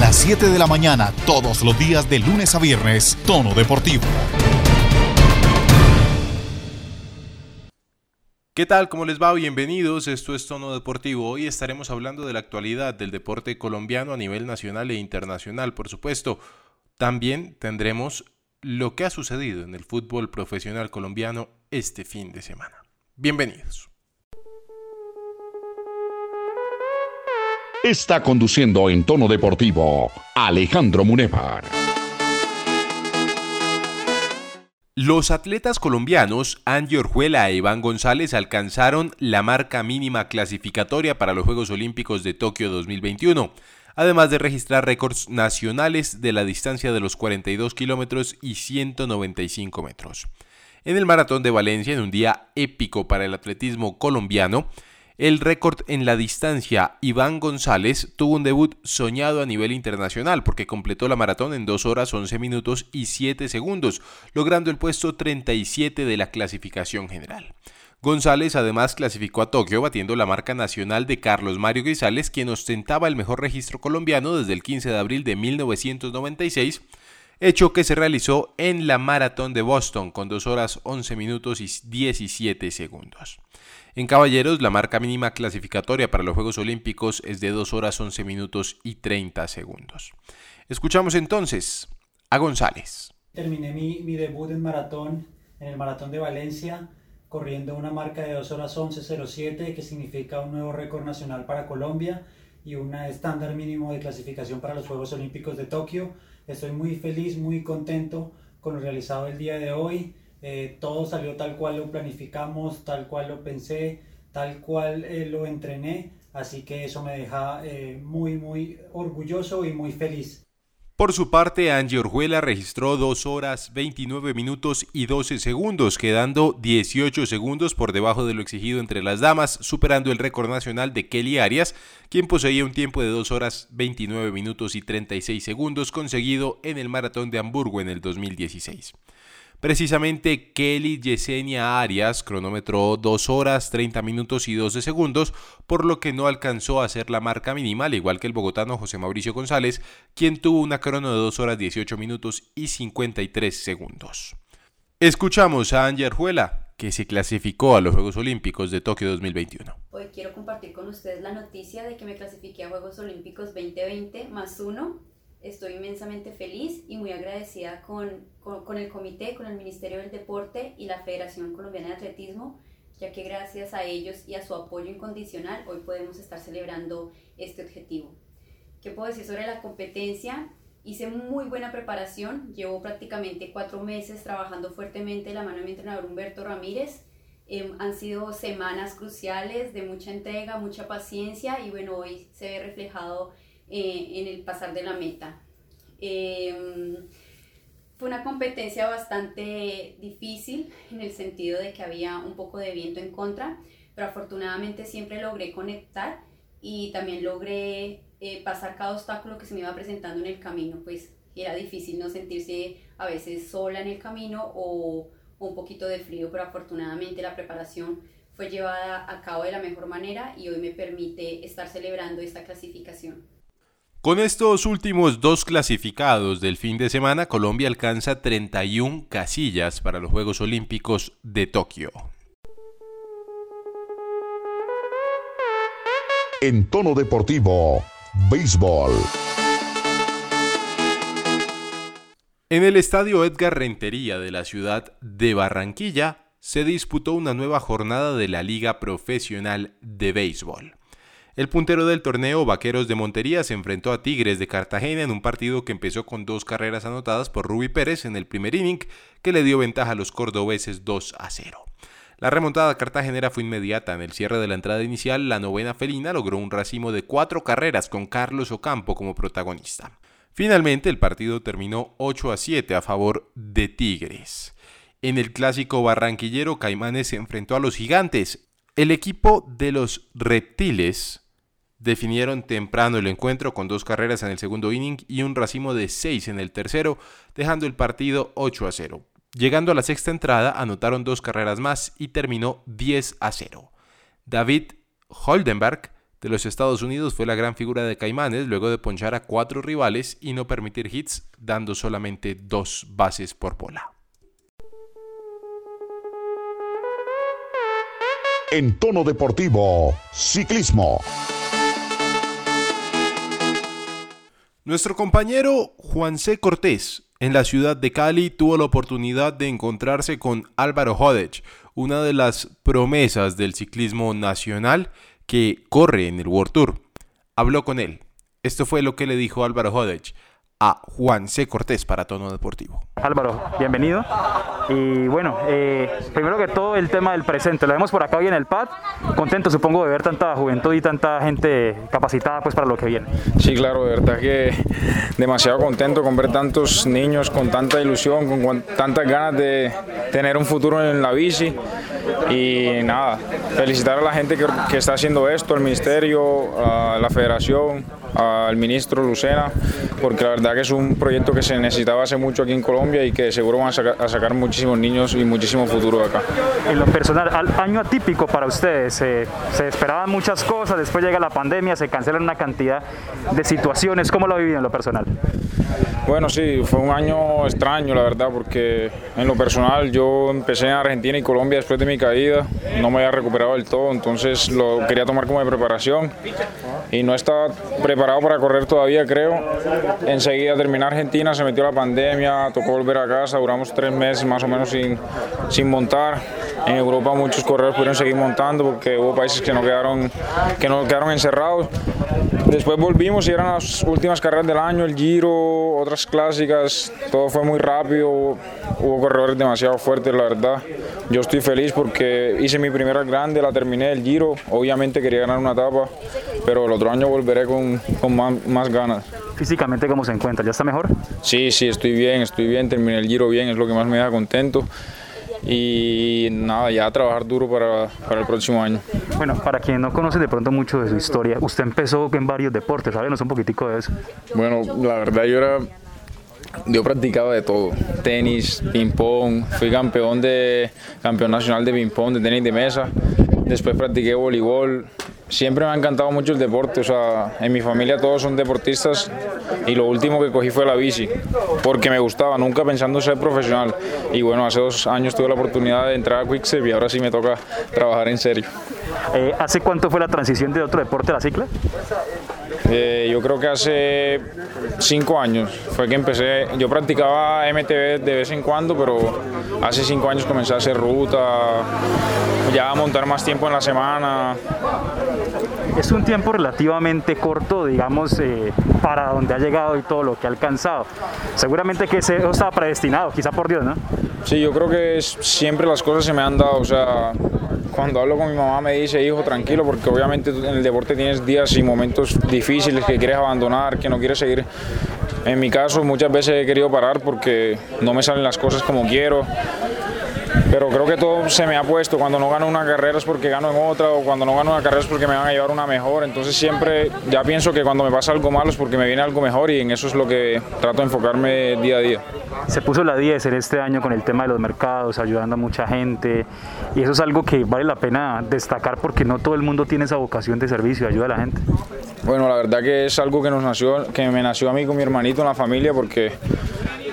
las 7 de la mañana, todos los días de lunes a viernes, Tono Deportivo. ¿Qué tal? ¿Cómo les va? Bienvenidos. Esto es Tono Deportivo. Hoy estaremos hablando de la actualidad del deporte colombiano a nivel nacional e internacional, por supuesto. También tendremos lo que ha sucedido en el fútbol profesional colombiano este fin de semana. Bienvenidos. Está conduciendo en tono deportivo Alejandro Munevar. Los atletas colombianos Angie Orjuela e Iván González alcanzaron la marca mínima clasificatoria para los Juegos Olímpicos de Tokio 2021, además de registrar récords nacionales de la distancia de los 42 kilómetros y 195 metros. En el Maratón de Valencia, en un día épico para el atletismo colombiano, el récord en la distancia, Iván González tuvo un debut soñado a nivel internacional porque completó la maratón en 2 horas 11 minutos y 7 segundos, logrando el puesto 37 de la clasificación general. González además clasificó a Tokio batiendo la marca nacional de Carlos Mario Guisales, quien ostentaba el mejor registro colombiano desde el 15 de abril de 1996 hecho que se realizó en la maratón de Boston con 2 horas 11 minutos y 17 segundos. En caballeros, la marca mínima clasificatoria para los Juegos Olímpicos es de 2 horas 11 minutos y 30 segundos. Escuchamos entonces a González. Terminé mi, mi debut en maratón, en el maratón de Valencia, corriendo una marca de 2 horas 11.07, que significa un nuevo récord nacional para Colombia y un estándar mínimo de clasificación para los Juegos Olímpicos de Tokio. Estoy muy feliz, muy contento con lo realizado el día de hoy. Eh, todo salió tal cual lo planificamos, tal cual lo pensé, tal cual eh, lo entrené. Así que eso me deja eh, muy, muy orgulloso y muy feliz. Por su parte, Angie Orjuela registró 2 horas 29 minutos y 12 segundos, quedando 18 segundos por debajo de lo exigido entre las damas, superando el récord nacional de Kelly Arias, quien poseía un tiempo de 2 horas 29 minutos y 36 segundos conseguido en el Maratón de Hamburgo en el 2016. Precisamente Kelly Yesenia Arias cronometró 2 horas 30 minutos y 12 segundos, por lo que no alcanzó a hacer la marca mínima, al igual que el bogotano José Mauricio González, quien tuvo una crono de 2 horas 18 minutos y 53 segundos. Escuchamos a Angie Arjuela, que se clasificó a los Juegos Olímpicos de Tokio 2021. Hoy quiero compartir con ustedes la noticia de que me clasifiqué a Juegos Olímpicos 2020 más uno estoy inmensamente feliz y muy agradecida con, con, el comité, con el Ministerio del Deporte y la Federación Colombiana de Atletismo, ya que gracias a ellos y a su apoyo incondicional hoy podemos estar celebrando este objetivo. ¿Qué puedo decir sobre la competencia? Hice muy buena preparación, llevo prácticamente cuatro meses trabajando fuertemente la mano de mi entrenador Humberto Ramírez. Eh, han sido semanas cruciales de mucha entrega, mucha paciencia y bueno, hoy se ve reflejado eh, en el pasar de la meta. Em, fue una competencia bastante difícil en el sentido de que había un poco de viento en contra, pero afortunadamente siempre logré conectar y también logré eh, pasar cada obstáculo que se me iba presentando en el camino, pues era difícil no sentirse a veces sola en el camino o un poquito de frío, pero afortunadamente la preparación fue llevada a cabo de la mejor manera y hoy me permite estar celebrando esta clasificación. Con estos últimos dos clasificados del fin de semana, Colombia alcanza 31 casillas para los Juegos Olímpicos de Tokio. En tono deportivo, béisbol. En el estadio Edgar Rentería de la ciudad de Barranquilla se disputó una nueva jornada de la Liga Profesional de Béisbol. El puntero del torneo Vaqueros de Montería se enfrentó a Tigres de Cartagena en un partido que empezó con dos carreras anotadas por Ruby Pérez en el primer inning, que le dio ventaja a los cordobeses 2 a 0. La remontada cartagenera fue inmediata. En el cierre de la entrada inicial, la novena felina logró un racimo de cuatro carreras con Carlos Ocampo como protagonista. Finalmente, el partido terminó 8 a 7 a favor de Tigres. En el clásico barranquillero, Caimanes se enfrentó a los gigantes. El equipo de los reptiles definieron temprano el encuentro con dos carreras en el segundo inning y un racimo de seis en el tercero, dejando el partido 8 a 0. Llegando a la sexta entrada, anotaron dos carreras más y terminó 10 a 0. David Holdenberg de los Estados Unidos fue la gran figura de Caimanes luego de ponchar a cuatro rivales y no permitir hits, dando solamente dos bases por bola. En tono deportivo, ciclismo. Nuestro compañero Juan C. Cortés en la ciudad de Cali tuvo la oportunidad de encontrarse con Álvaro Hodech, una de las promesas del ciclismo nacional que corre en el World Tour. Habló con él. Esto fue lo que le dijo Álvaro Hodech a Juan C. Cortés para Tono Deportivo. Álvaro, bienvenido. Y bueno, eh, primero que todo el tema del presente, lo vemos por acá hoy en el PAD, contento supongo de ver tanta juventud y tanta gente capacitada pues para lo que viene. Sí, claro, de verdad que demasiado contento con ver tantos niños con tanta ilusión, con tantas ganas de tener un futuro en la bici y nada, felicitar a la gente que, que está haciendo esto, al ministerio, a la federación, al ministro Lucena, porque la verdad que es un proyecto que se necesitaba hace mucho aquí en Colombia y que seguro van a sacar, muchísimos niños y muchísimo futuro acá. En lo personal, año atípico para ustedes, se esperaban muchas cosas, después llega la pandemia, se cancelan una cantidad de situaciones, ¿cómo lo ha vivido en lo personal? Bueno, sí, fue un año extraño, la verdad, porque en lo personal yo empecé en Argentina y Colombia después de mi caída, no me había recuperado del todo, entonces lo quería tomar como de preparación y no estaba preparado para correr todavía, creo. Enseguida terminé Argentina, se metió la pandemia, tocó volver a casa, duramos tres meses más o menos sin, sin montar. En Europa muchos corredores pudieron seguir montando porque hubo países que no quedaron, que no quedaron encerrados. Después volvimos y eran las últimas carreras del año, el Giro, otras clásicas, todo fue muy rápido, hubo corredores demasiado fuertes, la verdad. Yo estoy feliz porque hice mi primera grande, la terminé el Giro, obviamente quería ganar una etapa, pero el otro año volveré con, con más, más, ganas. ¿Físicamente cómo se encuentra? ¿Ya está mejor? Sí, sí, estoy bien, estoy bien, terminé el Giro bien, es lo que más me da contento y nada, ya a trabajar duro para, para, el próximo año. Bueno, para quien no conoce de pronto mucho de su historia, usted empezó en varios deportes, háblenos un poquitico de eso. Bueno, la verdad yo era yo practicaba de todo, tenis, ping pong, fui campeón de campeón nacional de ping pong, de tenis de mesa, después practiqué voleibol, siempre me ha encantado mucho el deporte, o sea, en mi familia todos son deportistas y lo último que cogí fue la bici, porque me gustaba, nunca pensando ser profesional. Y bueno, hace dos años tuve la oportunidad de entrar a Quickstep y ahora sí me toca trabajar en serio. Eh, ¿Hace cuánto fue la transición de otro deporte a la cicla? Eh, yo creo que hace cinco años fue que empecé. Yo practicaba MTV de vez en cuando, pero hace cinco años comencé a hacer ruta, ya a montar más tiempo en la semana. Es un tiempo relativamente corto, digamos, eh, para donde ha llegado y todo lo que ha alcanzado. Seguramente que eso estaba predestinado, quizá por Dios, ¿no? Sí, yo creo que siempre las cosas se me han dado, o sea, cuando hablo con mi mamá me dice, hijo, tranquilo, porque obviamente en el deporte tienes días y momentos difíciles que quieres abandonar, que no quieres seguir. En mi caso muchas veces he querido parar porque no me salen las cosas como quiero pero creo que todo se me ha puesto. Cuando no gano una carrera es porque gano en otra, o cuando no gano una carrera es porque me van a llevar una mejor. Entonces siempre ya pienso que cuando me pasa algo malo es porque me viene algo mejor y en eso es lo que trato de enfocarme día a día. Se puso la 10 en este año con el tema de los mercados, ayudando a mucha gente, y eso es algo que vale la pena destacar porque no todo el mundo tiene esa vocación de servicio, ayuda a la gente. Bueno, la verdad que es algo que nos nació, que me nació a mí con mi hermanito en la familia porque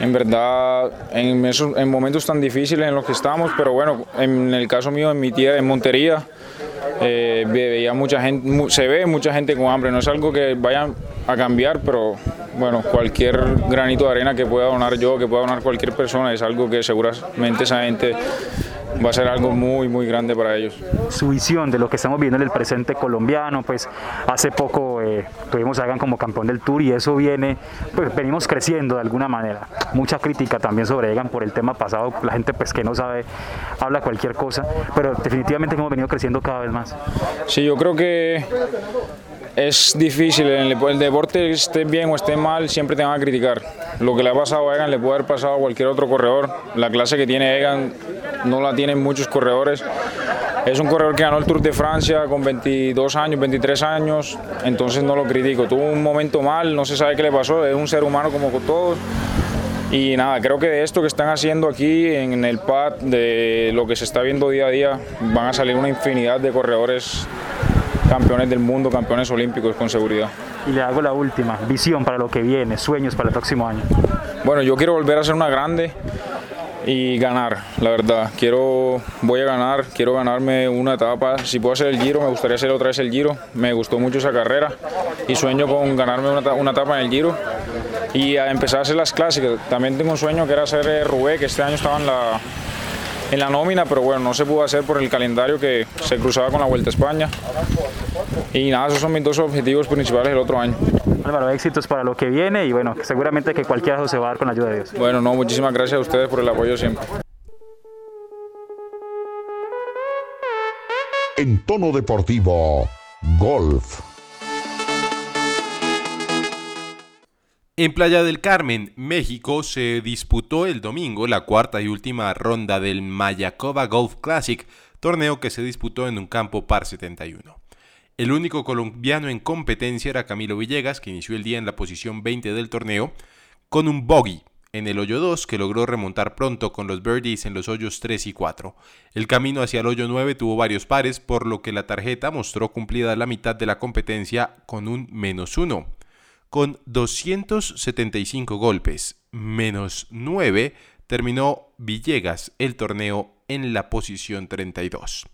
en verdad en, en momentos tan difíciles en los que estamos, pero bueno, en el caso mío en mi tía, en Montería, eh, veía mucha gente, se ve mucha gente con hambre, no es algo que vaya a cambiar, pero bueno, cualquier granito de arena que pueda donar yo, que pueda donar cualquier persona, es algo que seguramente esa gente va a ser algo muy, muy grande para ellos. Su visión de lo que estamos viendo en el presente colombiano, pues hace poco eh, tuvimos a Egan como campeón del Tour y eso viene, pues venimos creciendo de alguna manera. Mucha crítica también sobre Egan por el tema pasado, la gente pues que no sabe, habla cualquier cosa, pero definitivamente hemos venido creciendo cada vez más. Sí, yo creo que es difícil, en el, deporte esté bien o esté mal, siempre te van a criticar. Lo que le ha pasado a Egan le puede haber pasado a cualquier otro corredor. La clase que tiene Egan no la tienen muchos corredores. Es un corredor que ganó el Tour de Francia con 22 años, 23 años, entonces no lo critico. Tuvo un momento mal, no se sabe qué le pasó, es un ser humano como todos. Y nada, creo que de esto que están haciendo aquí en el PAD, de lo que se está viendo día a día, van a salir una infinidad de corredores campeones del mundo, campeones olímpicos con seguridad. Y le hago la última, visión para lo que viene, sueños para el próximo año. Bueno, yo quiero volver a ser una grande y ganar, la verdad. Quiero, voy a ganar, quiero ganarme una etapa. Si puedo hacer el Giro, me gustaría hacer otra vez el Giro. Me gustó mucho esa carrera y sueño con ganarme una, una etapa en el Giro y a empezar a hacer las clásicas. También tengo un sueño que era hacer eh, Rubé, que este año estaba en la, en la nómina, pero bueno, no se pudo hacer por el calendario que se cruzaba con la Vuelta a España. Y nada, esos son mis dos objetivos principales el otro año. Álvaro, éxitos para lo que viene y bueno, seguramente que cualquier se va a dar con la ayuda de Dios. Bueno, no, muchísimas gracias a ustedes por el apoyo siempre. En tono deportivo, golf. En Playa del Carmen, México, se disputó el domingo la cuarta y última ronda del Mayacoba Golf Classic, torneo que se disputó en un campo par 71. El único colombiano en competencia era Camilo Villegas, que inició el día en la posición 20 del torneo, con un bogey en el hoyo 2 que logró remontar pronto con los birdies en los hoyos 3 y 4. El camino hacia el hoyo 9 tuvo varios pares, por lo que la tarjeta mostró cumplida la mitad de la competencia con un menos 1. Con 275 golpes menos 9, terminó Villegas el torneo en la posición 32.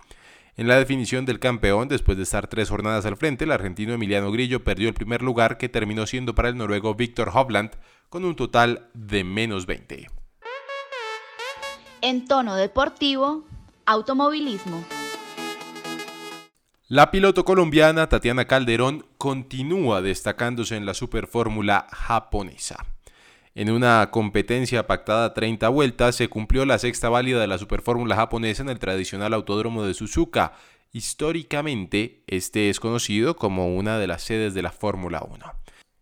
En la definición del campeón, después de estar tres jornadas al frente, el argentino Emiliano Grillo perdió el primer lugar que terminó siendo para el noruego Víctor Hovland con un total de menos 20. En tono deportivo, automovilismo. La piloto colombiana Tatiana Calderón continúa destacándose en la Superfórmula japonesa. En una competencia pactada a 30 vueltas se cumplió la sexta válida de la Superfórmula japonesa en el tradicional autódromo de Suzuka. Históricamente, este es conocido como una de las sedes de la Fórmula 1.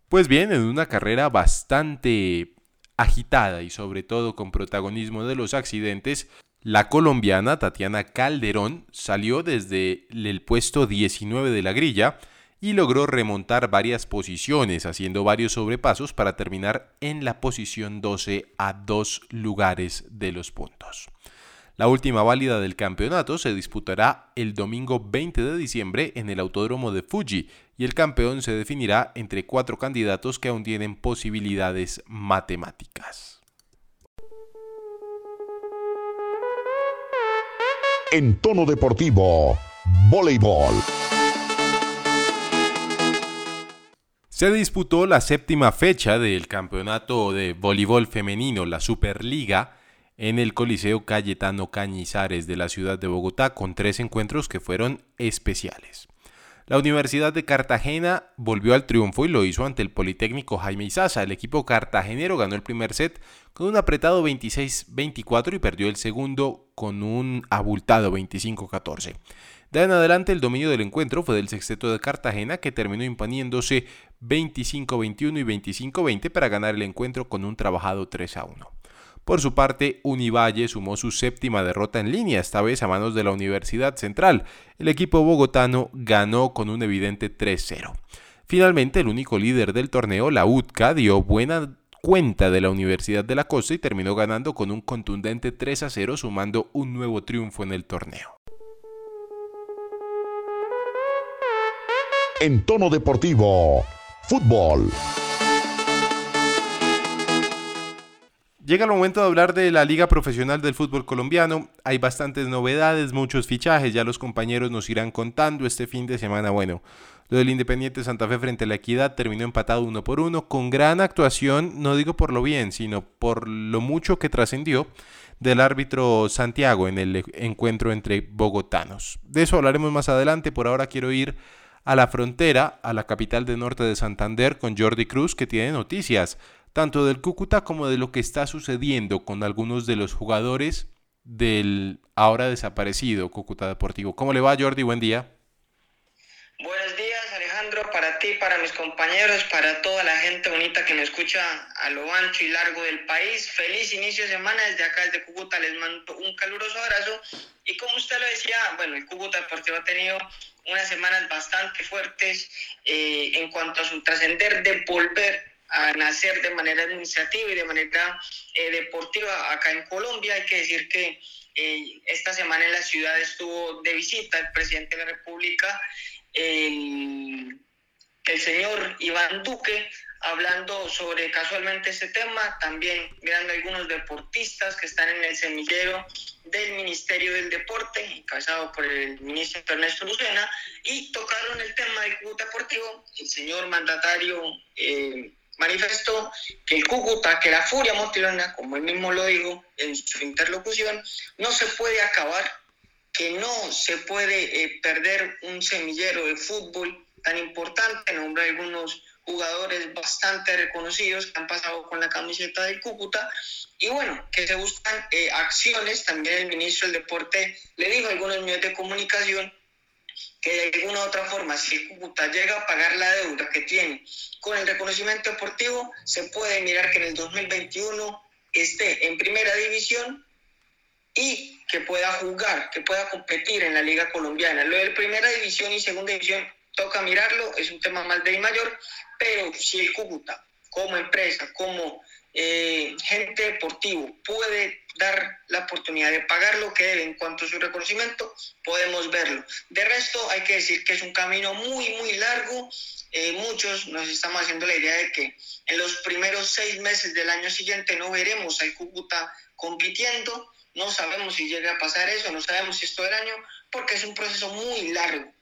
Pues bien, en una carrera bastante agitada y sobre todo con protagonismo de los accidentes, la colombiana Tatiana Calderón salió desde el puesto 19 de la grilla y logró remontar varias posiciones, haciendo varios sobrepasos para terminar en la posición 12 a dos lugares de los puntos. La última válida del campeonato se disputará el domingo 20 de diciembre en el Autódromo de Fuji y el campeón se definirá entre cuatro candidatos que aún tienen posibilidades matemáticas. En tono deportivo, voleibol. Se disputó la séptima fecha del campeonato de voleibol femenino, la Superliga, en el Coliseo Cayetano Cañizares de la ciudad de Bogotá, con tres encuentros que fueron especiales. La Universidad de Cartagena volvió al triunfo y lo hizo ante el Politécnico Jaime Izaza. El equipo cartagenero ganó el primer set con un apretado 26-24 y perdió el segundo con un abultado 25-14. De en adelante el dominio del encuentro fue del sexteto de Cartagena que terminó imponiéndose 25-21 y 25-20 para ganar el encuentro con un trabajado 3 1. Por su parte, Univalle sumó su séptima derrota en línea, esta vez a manos de la Universidad Central. El equipo bogotano ganó con un evidente 3-0. Finalmente, el único líder del torneo, la UTCA, dio buena cuenta de la Universidad de la Costa y terminó ganando con un contundente 3 0, sumando un nuevo triunfo en el torneo. En tono deportivo, fútbol. Llega el momento de hablar de la Liga Profesional del Fútbol Colombiano. Hay bastantes novedades, muchos fichajes, ya los compañeros nos irán contando este fin de semana. Bueno, lo del Independiente Santa Fe frente a la Equidad terminó empatado uno por uno, con gran actuación, no digo por lo bien, sino por lo mucho que trascendió del árbitro Santiago en el encuentro entre bogotanos. De eso hablaremos más adelante, por ahora quiero ir a la frontera, a la capital del norte de Santander, con Jordi Cruz, que tiene noticias tanto del Cúcuta como de lo que está sucediendo con algunos de los jugadores del ahora desaparecido Cúcuta Deportivo. ¿Cómo le va, Jordi? Buen día. Buenos días, Alejandro, para ti, para mis compañeros, para toda la gente bonita que me escucha a lo ancho y largo del país. Feliz inicio de semana. Desde acá, desde Cúcuta, les mando un caluroso abrazo. Y como usted lo decía, bueno, el Cúcuta Deportivo ha tenido unas semanas bastante fuertes eh, en cuanto a su trascender de volver a nacer de manera administrativa y de manera eh, deportiva acá en Colombia. Hay que decir que eh, esta semana en la ciudad estuvo de visita el presidente de la República el, el señor Iván Duque hablando sobre casualmente ese tema, también mirando algunos deportistas que están en el semillero del Ministerio del Deporte, encabezado por el ministro Ernesto Lucena, y tocaron el tema del Cúcuta Deportivo. El señor mandatario eh, manifestó que el Cúcuta, que la furia motilona, como él mismo lo dijo en su interlocución, no se puede acabar, que no se puede eh, perder un semillero de fútbol tan importante, nombre algunos jugadores bastante reconocidos que han pasado con la camiseta del Cúcuta. Y bueno, que se buscan eh, acciones, también el ministro del Deporte le dijo a algunos medios de comunicación que de alguna u otra forma, si el Cúcuta llega a pagar la deuda que tiene con el reconocimiento deportivo, se puede mirar que en el 2021 esté en primera división y que pueda jugar, que pueda competir en la Liga Colombiana. Lo de primera división y segunda división toca mirarlo, es un tema más de mayor, pero si el Cúcuta, como empresa, como eh, gente deportivo, puede dar la oportunidad de pagar lo que debe en cuanto a su reconocimiento, podemos verlo. De resto, hay que decir que es un camino muy, muy largo. Eh, muchos nos estamos haciendo la idea de que en los primeros seis meses del año siguiente no veremos al Cúcuta compitiendo. No sabemos si llega a pasar eso, no sabemos si es todo el año, porque es un proceso muy largo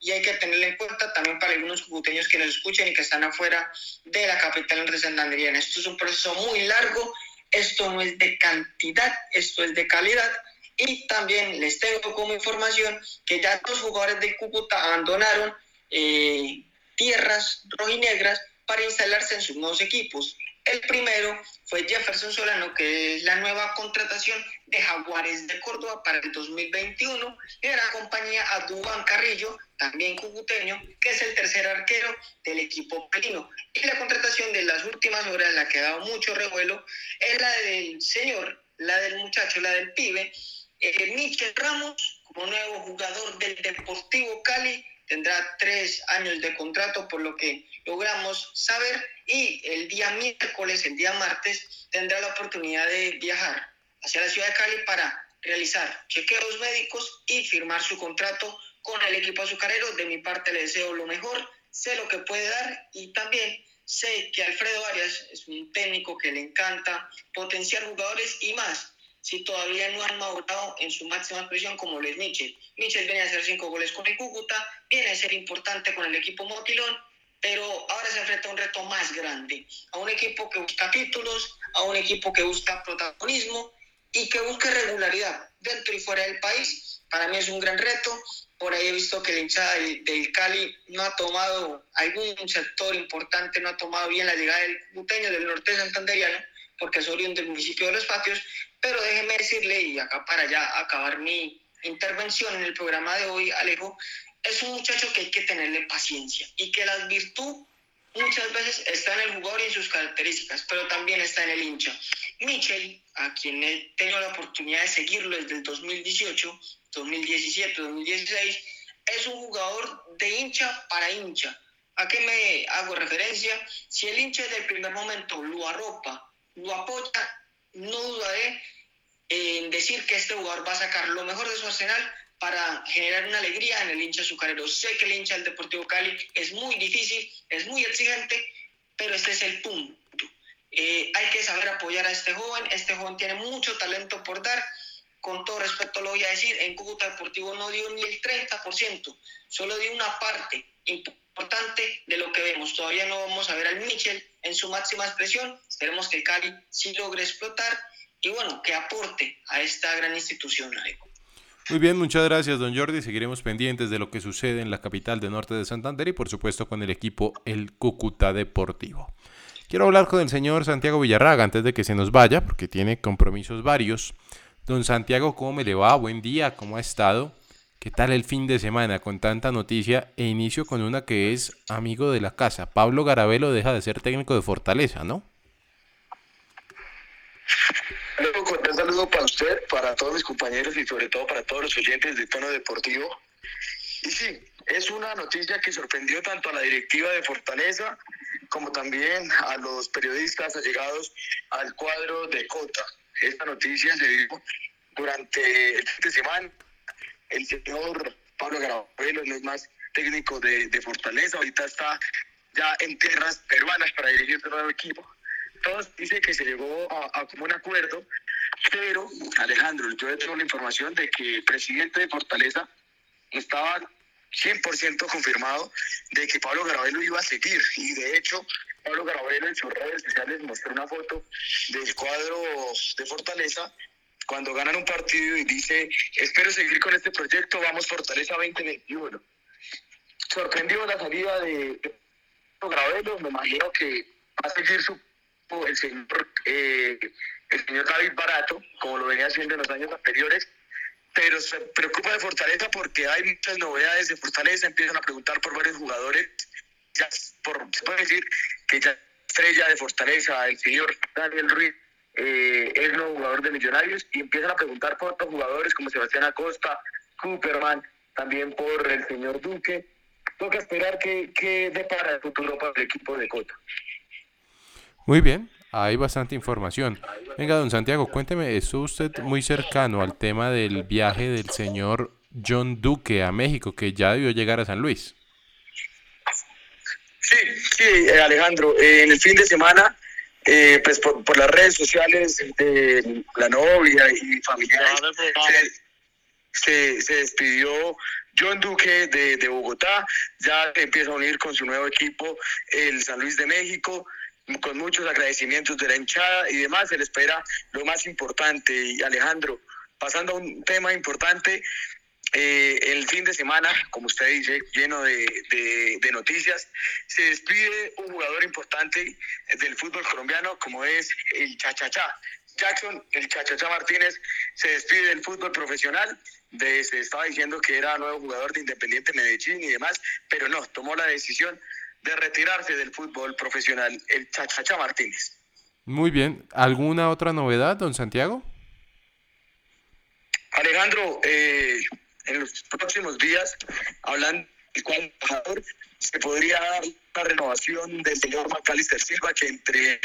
y hay que tenerlo en cuenta también para algunos cucuteños que nos escuchen y que están afuera de la capital de Santanderiana. Esto es un proceso muy largo, esto no es de cantidad, esto es de calidad. Y también les tengo como información que ya los jugadores del Cúcuta abandonaron eh, tierras rojinegras para instalarse en sus nuevos equipos. El primero fue Jefferson Solano, que es la nueva contratación de Jaguares de Córdoba para el 2021, y la compañía a Dubán Carrillo, también cucuteño, que es el tercer arquero del equipo pelino. Y la contratación de las últimas horas, la que ha dado mucho revuelo, es la del señor, la del muchacho, la del pibe, eh, Michel Ramos, como nuevo jugador del Deportivo Cali, tendrá tres años de contrato, por lo que logramos saber, y el día miércoles, el día martes, tendrá la oportunidad de viajar hacia la ciudad de Cali para realizar chequeos médicos y firmar su contrato con el equipo azucarero. De mi parte le deseo lo mejor, sé lo que puede dar y también sé que Alfredo Arias es un técnico que le encanta potenciar jugadores y más si todavía no han madurado en su máxima expresión como lo es Michel. Michel viene a hacer cinco goles con el Cúcuta, viene a ser importante con el equipo Motilón, pero ahora se enfrenta a un reto más grande, a un equipo que busca títulos, a un equipo que busca protagonismo y que busque regularidad dentro y fuera del país. Para mí es un gran reto. Por ahí he visto que el hinchada del, Cali no ha tomado, algún sector importante no ha tomado bien la llegada del Cuteño, del norte santanderiano, porque es oriundo del municipio de Los Patios, pero déjeme decirle, y acá para ya acabar mi intervención en el programa de hoy, Alejo, es un muchacho que hay que tenerle paciencia y que la virtud muchas veces está en el jugador y en sus características, pero también está en el hincha. Michel, a quien he tenido la oportunidad de seguirlo desde el 2018, 2017, 2016, es un jugador de hincha para hincha. ¿A qué me hago referencia? Si el hincha desde el primer momento lo arropa, lo apoya, no dudaré en decir que este jugador va a sacar lo mejor de su arsenal para generar una alegría en el hincha azucarero. Sé que el hincha del Deportivo Cali es muy difícil, es muy exigente, pero este es el punto. Eh, hay que saber apoyar a este joven. Este joven tiene mucho talento por dar. Con todo respeto lo voy a decir, en Cúcuta Deportivo no dio ni el 30%, solo dio una parte importante de lo que vemos. Todavía no vamos a ver al Michel en su máxima expresión. Esperemos que Cali sí logre explotar y bueno, que aporte a esta gran institución. Muy bien, muchas gracias, don Jordi. Seguiremos pendientes de lo que sucede en la capital de Norte de Santander y, por supuesto, con el equipo El Cúcuta Deportivo. Quiero hablar con el señor Santiago Villarraga antes de que se nos vaya, porque tiene compromisos varios. Don Santiago, ¿cómo me le va? Buen día, ¿cómo ha estado? ¿Qué tal el fin de semana con tanta noticia? E inicio con una que es amigo de la casa. Pablo Garabelo deja de ser técnico de Fortaleza, ¿no? Un saludo para usted, para todos mis compañeros y sobre todo para todos los oyentes de Tono Deportivo. Y sí, es una noticia que sorprendió tanto a la directiva de Fortaleza como también a los periodistas allegados al cuadro de Cota. Esta noticia se dio durante de semana. El señor Pablo Garabelo no es más técnico de, de Fortaleza, ahorita está ya en tierras peruanas para dirigir un nuevo equipo. Todos dicen que se llegó a, a como un acuerdo, pero Alejandro, yo tengo la información de que el presidente de Fortaleza estaba 100% confirmado de que Pablo Garabelo iba a seguir y de hecho Pablo Garabelo en sus redes sociales mostró una foto del cuadro de Fortaleza cuando ganan un partido y dice espero seguir con este proyecto, vamos Fortaleza 2021. Sorprendió la salida de Gravelo, me imagino que va a seguir su, el señor, eh, el señor David Barato, como lo venía haciendo en los años anteriores, pero se preocupa de Fortaleza porque hay muchas novedades de Fortaleza, empiezan a preguntar por varios jugadores, ya por, se puede decir que ya estrella de Fortaleza, el señor Daniel Ruiz, eh, es nuevo jugador de Millonarios, y empiezan a preguntar por otros jugadores como Sebastián Acosta, Cooperman, también por el señor Duque, toca esperar qué, qué depara el futuro para el equipo de Cota. Muy bien, hay bastante información. Venga, don Santiago, cuénteme, ¿estuvo usted muy cercano al tema del viaje del señor John Duque a México, que ya debió llegar a San Luis? Sí, sí, eh, Alejandro, eh, en el fin de semana, eh, pues por, por, las redes sociales de la novia y familiares, se, se, se despidió John Duque de, de, Bogotá, ya empieza a unir con su nuevo equipo el San Luis de México, con muchos agradecimientos de la hinchada y demás, se le espera lo más importante. Y Alejandro, pasando a un tema importante, eh, el fin de semana, como usted dice, lleno de, de, de, noticias, se despide un jugador importante del fútbol colombiano como es el Chachachá. Jackson, el Chachachá Martínez, se despide del fútbol profesional. De, se estaba diciendo que era nuevo jugador de Independiente Medellín y demás, pero no, tomó la decisión de retirarse del fútbol profesional, el Chachacha Martínez. Muy bien, ¿alguna otra novedad, don Santiago? Alejandro, eh, en los próximos días, hablando del cual se podría dar la renovación del señor Macalister Silva, que entre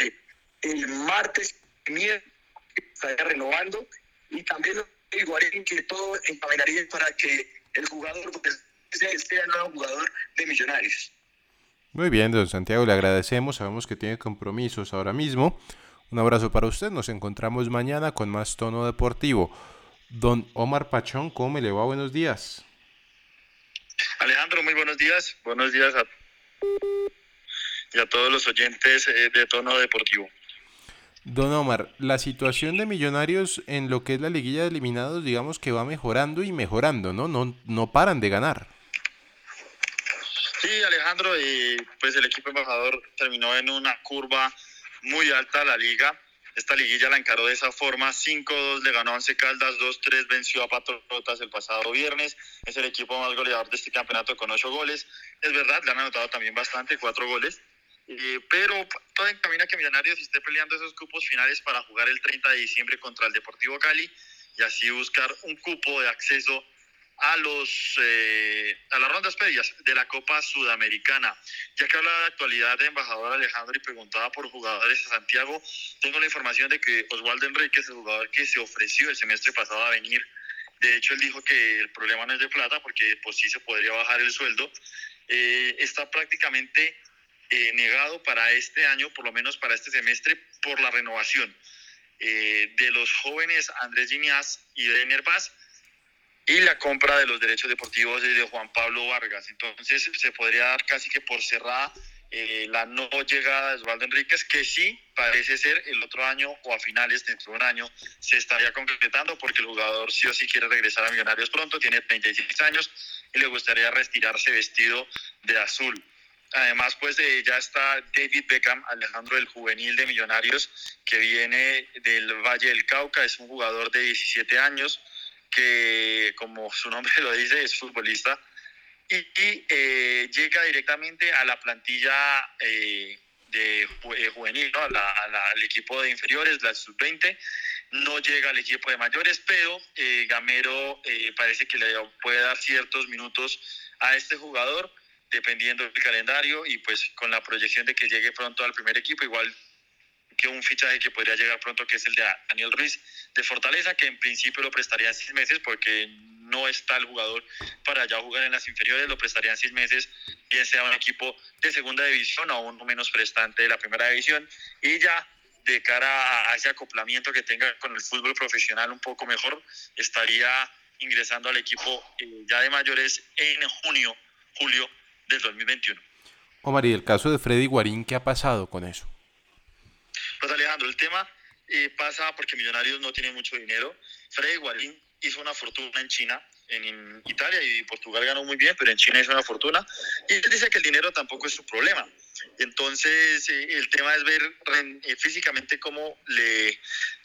el martes y miércoles estaría renovando, y también igual que todo encaminaría para que el jugador sea, sea el nuevo jugador de Millonarios. Muy bien, don Santiago, le agradecemos. Sabemos que tiene compromisos ahora mismo. Un abrazo para usted. Nos encontramos mañana con más tono deportivo. Don Omar Pachón, ¿cómo me le va? Buenos días. Alejandro, muy buenos días. Buenos días a, y a todos los oyentes eh, de tono deportivo. Don Omar, la situación de Millonarios en lo que es la liguilla de eliminados, digamos que va mejorando y mejorando, ¿no? No, no paran de ganar. Sí, Alejandro, y pues el equipo embajador terminó en una curva muy alta a la liga. Esta liguilla la encaró de esa forma, 5-2 le ganó a Once Caldas, 2-3 venció a Patriotas el pasado viernes, es el equipo más goleador de este campeonato con 8 goles. Es verdad, le han anotado también bastante, 4 goles, pero todo encamina que Millonarios esté peleando esos cupos finales para jugar el 30 de diciembre contra el Deportivo Cali y así buscar un cupo de acceso a los eh, a las rondas previas de la Copa Sudamericana. Ya que hablaba de actualidad de embajador Alejandro y preguntaba por jugadores de Santiago, tengo la información de que Osvaldo Enríquez, el jugador que se ofreció el semestre pasado a venir, de hecho él dijo que el problema no es de plata porque pues sí se podría bajar el sueldo, eh, está prácticamente eh, negado para este año, por lo menos para este semestre, por la renovación eh, de los jóvenes Andrés Giniaz y Denner Vaz y la compra de los derechos deportivos de Juan Pablo Vargas. Entonces se podría dar casi que por cerrada eh, la no llegada de Osvaldo Enríquez, que sí parece ser el otro año o a finales dentro de un año se estaría concretando porque el jugador sí o sí quiere regresar a Millonarios pronto, tiene 36 años y le gustaría retirarse vestido de azul. Además, pues eh, ya está David Beckham, Alejandro del Juvenil de Millonarios, que viene del Valle del Cauca, es un jugador de 17 años, que como su nombre lo dice, es futbolista, y, y eh, llega directamente a la plantilla eh, de eh, juvenil, ¿no? a la, a la, al equipo de inferiores, la sub-20, no llega al equipo de mayores, pero eh, Gamero parece que le puede dar ciertos minutos a este jugador, dependiendo del calendario y pues con la proyección de que llegue pronto al primer equipo, igual un fichaje que podría llegar pronto, que es el de Daniel Ruiz de Fortaleza, que en principio lo prestaría en seis meses porque no está el jugador para ya jugar en las inferiores, lo prestarían seis meses, bien sea un equipo de segunda división o uno menos prestante de la primera división, y ya de cara a ese acoplamiento que tenga con el fútbol profesional un poco mejor, estaría ingresando al equipo eh, ya de mayores en junio, julio del 2021. Omar, ¿y el caso de Freddy Guarín qué ha pasado con eso? Pues Alejandro, el tema eh, pasa porque Millonarios no tiene mucho dinero. Freddy Guarín hizo una fortuna en China, en Italia y Portugal ganó muy bien, pero en China hizo una fortuna. Y él dice que el dinero tampoco es su problema. Entonces, eh, el tema es ver eh, físicamente cómo le,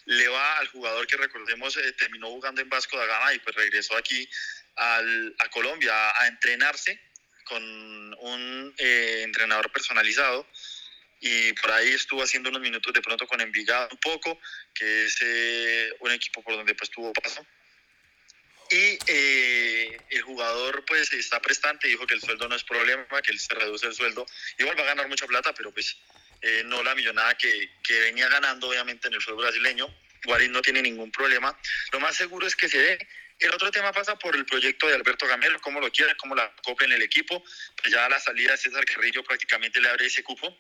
le va al jugador que recordemos terminó jugando en Vasco da Gama y pues regresó aquí al, a Colombia a, a entrenarse con un entrenador personalizado y por ahí estuvo haciendo unos minutos de pronto con Envigado un poco, que es eh, un equipo por donde pues tuvo paso. Y eh, el jugador pues está prestante, dijo que el sueldo no es problema, que él se reduce el sueldo. Igual va a ganar mucha plata, pero pues eh, no la millonada que, que venía ganando obviamente en el fútbol brasileño. Guarín no tiene ningún problema. Lo más seguro es que se dé el otro tema pasa por el proyecto de Alberto Gamero, cómo lo quiere, cómo la copia en el equipo. Pues ya a la salida César Carrillo prácticamente le abre ese cupo.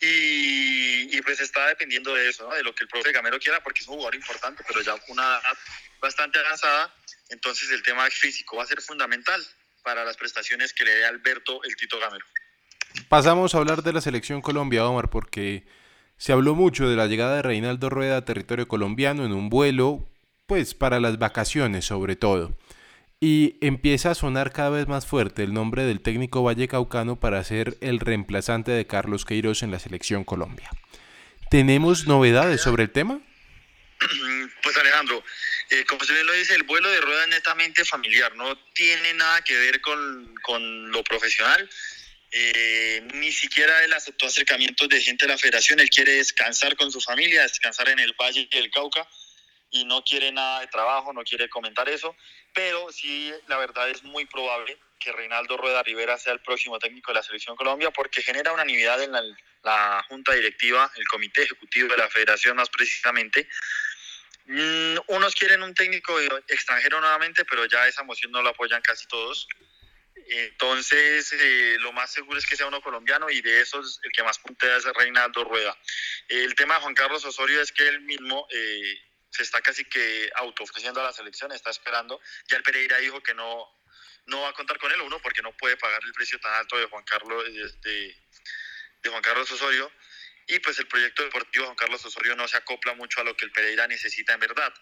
Y, pues está dependiendo de eso, de lo que el profe Gamero quiera, porque es un jugador importante, pero ya una edad bastante avanzada. Entonces el tema físico va a ser fundamental para las prestaciones que le dé Alberto el Tito Gamero. Pasamos a hablar de la selección Colombia, Omar, porque se habló mucho de la llegada de Reinaldo Rueda a territorio colombiano en un vuelo pues para las vacaciones sobre todo. Y empieza a sonar cada vez más fuerte el nombre del técnico Valle Caucano para ser el reemplazante de Carlos Queiroz en la selección Colombia. ¿Tenemos novedades sobre el tema? Pues Alejandro, eh, como usted bien lo dice, el vuelo de rueda es netamente familiar, no tiene nada que ver con, con lo profesional. Eh, ni siquiera él aceptó acercamientos de gente de la federación, él quiere descansar con su familia, descansar en el Valle del Cauca y no quiere nada de trabajo, no quiere comentar eso, pero sí, la verdad es muy probable que Reinaldo Rueda Rivera sea el próximo técnico de la Selección Colombia porque genera unanimidad en la, Junta Directiva, el Comité Ejecutivo de la Federación más precisamente. Mm, unos quieren un técnico extranjero nuevamente, pero ya esa moción no lo apoyan casi todos. Entonces, eh, lo más seguro es que sea uno colombiano y de esos el que más puntea es Reinaldo Rueda. El tema de Juan Carlos Osorio es que él mismo eh, se está casi que auto ofreciendo a la selección, está esperando. Ya el Pereira dijo que no, no va a contar con él, uno, porque no puede pagar el precio tan alto de Juan Carlos, de, de Juan Carlos Osorio. Y pues el proyecto deportivo de Juan Carlos Osorio no se acopla mucho a lo que el Pereira necesita en verdad.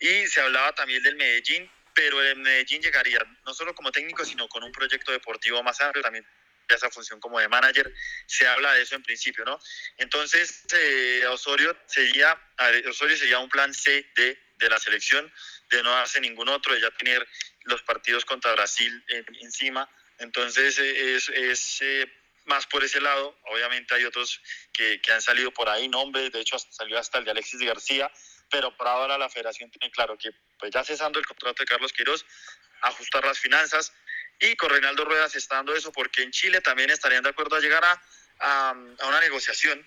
Y se hablaba también del Medellín, pero el Medellín llegaría no solo como técnico, sino con un proyecto deportivo más amplio, también esa función como de manager, se habla de eso en principio, ¿no? Entonces, eh, Osorio, sería, Osorio sería un plan C de, de la selección, de no darse ningún otro, de ya tener los partidos contra Brasil encima. Entonces, eh, es, es eh, más por ese lado. Obviamente hay otros que, que han salido por ahí, nombres, de hecho salió hasta el de Alexis García, pero por ahora la federación tiene claro que pues ya cesando el contrato de Carlos Queiroz, ajustar las finanzas, y con Reinaldo Rueda se está dando eso porque en Chile también estarían de acuerdo a llegar a, a, una negociación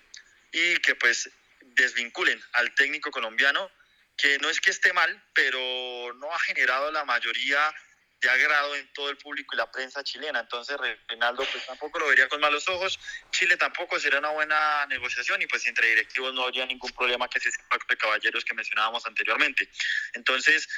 y que pues desvinculen al técnico colombiano, que no es que esté mal, pero no ha generado la mayoría de agrado en todo el público y la prensa chilena. Entonces, Reinaldo pues tampoco lo vería con malos ojos. Chile tampoco sería una buena negociación y pues entre directivos no habría ningún problema que ese pacto de caballeros que mencionábamos anteriormente. Entonces,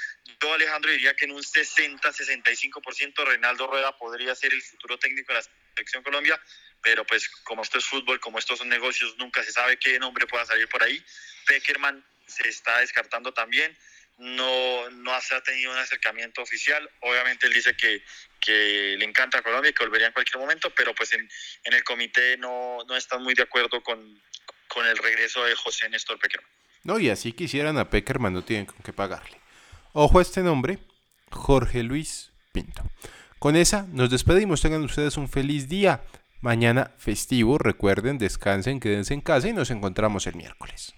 yo Alejandro diría que en un 60-65% Reinaldo Rueda podría ser el futuro técnico de la selección Colombia, pero pues como esto es fútbol, como estos son negocios, nunca se sabe qué nombre pueda salir por ahí. Peckerman se está descartando también no, no se ha tenido un acercamiento oficial. Obviamente él dice que, que le encanta Colombia y que volvería en cualquier momento, pero pues en, en el comité no, no están muy de acuerdo con, con el regreso de José Néstor Peckerman. No, y así quisieran a Peckerman, no tienen con qué pagarle. Ojo a este nombre, Jorge Luis Pinto. Con esa nos despedimos, tengan ustedes un feliz día. Mañana festivo, recuerden, descansen, quédense en casa y nos encontramos el miércoles.